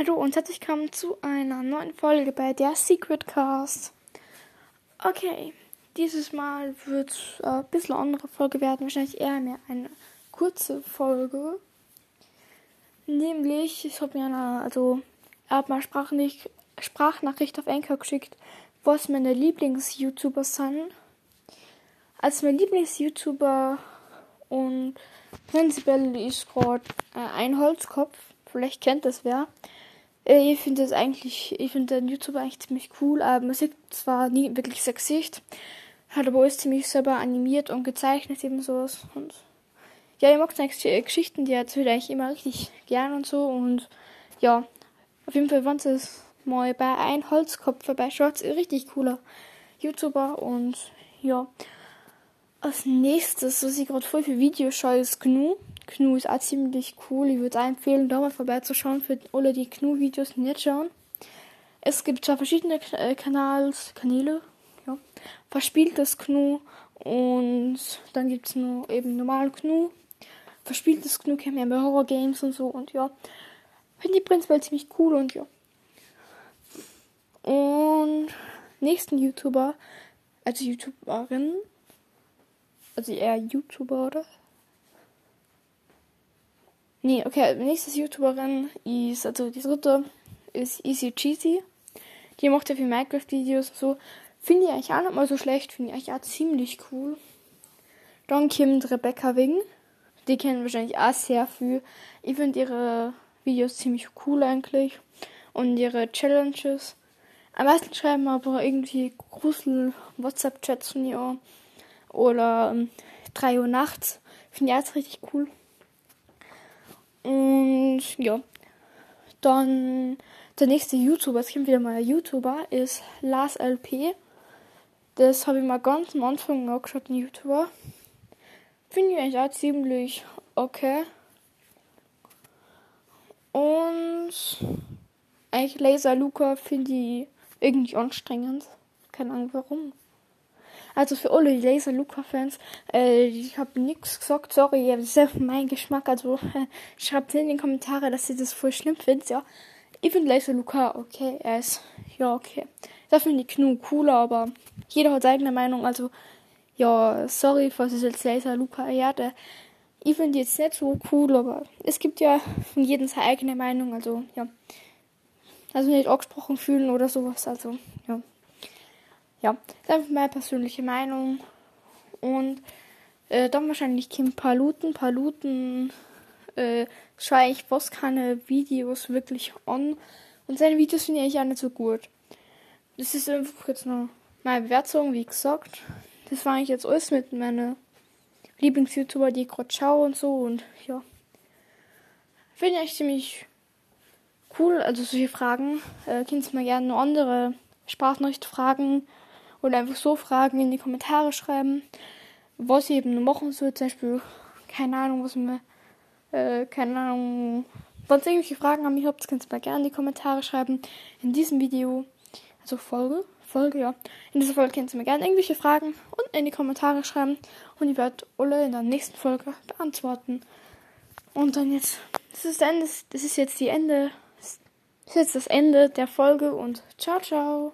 Hallo und herzlich willkommen zu einer neuen Folge bei der Secret Cast. Okay, dieses Mal wird es äh, ein bisschen andere Folge werden, wahrscheinlich eher mehr eine kurze Folge. Nämlich, ich habe mir eine, also, er hat mal Sprachnachricht, Sprachnachricht auf Anchor geschickt, was meine Lieblings-YouTuber sind. Also mein Lieblings-YouTuber und prinzipiell ist gerade äh, ein Holzkopf. Vielleicht kennt das wer. Äh, ich finde das eigentlich, ich finde den YouTuber eigentlich ziemlich cool, aber man sieht zwar nie wirklich sein Gesicht, hat aber alles ziemlich selber animiert und gezeichnet, eben sowas. Und ja, ich mag seine Geschichten, die erzählt eigentlich immer richtig gern und so. Und ja, auf jeden Fall, wenn es mal bei ein Holzkopf vorbeischaut, richtig cooler YouTuber und ja. Als nächstes, was ich gerade voll für Videos schaue, ist Gnu. Gnu ist auch ziemlich cool. Ich würde empfehlen, da mal vorbeizuschauen für alle, die Gnu-Videos nicht schauen. Es gibt zwar verschiedene äh, Kanals, Kanäle, ja. Verspieltes Gnu und dann gibt es nur eben normal Gnu. Verspieltes Gnu kennen wir bei Horror Games und so und ja. Finde ich prinzipiell ziemlich cool und ja. Und nächsten YouTuber, also YouTuberin, also eher YouTuber, oder? Nee, okay, nächstes YouTuberin ist, also die dritte ist Easy Cheesy. Die macht ja viel Minecraft-Videos und so. Finde ich eigentlich auch nicht mal so schlecht, finde ich eigentlich auch ziemlich cool. Dann kommt Rebecca Wing. Die kennen wahrscheinlich auch sehr viel. Ich finde ihre Videos ziemlich cool eigentlich. Und ihre Challenges. Am meisten schreiben aber irgendwie Grusel-WhatsApp-Chats von ihr oder ähm, 3 Uhr nachts. Finde ich jetzt richtig cool. Und ja, dann der nächste YouTuber, es kommt wieder mal ein YouTuber, ist Lars LP. Das habe ich mal ganz am Anfang angeschaut, ein YouTuber. Finde ich eigentlich auch ziemlich okay. Und eigentlich Laser Luca finde ich irgendwie anstrengend. Keine Ahnung warum. Also für alle Laser Luca Fans, äh, ich habe nichts gesagt, sorry, das ist ja mein Geschmack. Also äh, schreibt in die Kommentare, dass ihr das voll schlimm findet, ja. Ich finde Laser Luca okay, er ist, ja, okay. Da finde ich Knu cooler, aber jeder hat seine eigene Meinung. Also, ja, sorry, falls es jetzt Laser Luca ehrt. Ich finde jetzt nicht so cool, aber es gibt ja von jedem seine eigene Meinung, also, ja. Also nicht angesprochen fühlen oder sowas, also, ja ja, das ist einfach meine persönliche Meinung. Und äh, dann wahrscheinlich Kim Paluten. Paluten äh, schaue ich fast keine Videos wirklich an. Und seine Videos finde ich auch nicht so gut. Das ist einfach jetzt noch meine Bewertung, wie gesagt. Das war eigentlich jetzt alles mit meinen Lieblings-YouTuber, die ich gerade schaue und so. Und ja, finde ich ziemlich cool. Also solche Fragen. Äh, könnt ihr mir gerne andere Sprachnachrichten fragen oder einfach so Fragen in die Kommentare schreiben, was ich eben machen soll. Zum Beispiel, keine Ahnung, was mir, äh, keine Ahnung, wenn ihr irgendwelche Fragen an mich habt, könnt ihr mal gerne in die Kommentare schreiben. In diesem Video, also Folge, Folge, ja. In dieser Folge könnt ihr mir gerne irgendwelche Fragen und in die Kommentare schreiben und ich werde alle in der nächsten Folge beantworten. Und dann jetzt, das ist, Ende, das ist jetzt die Ende, das ist jetzt das Ende der Folge und ciao, ciao.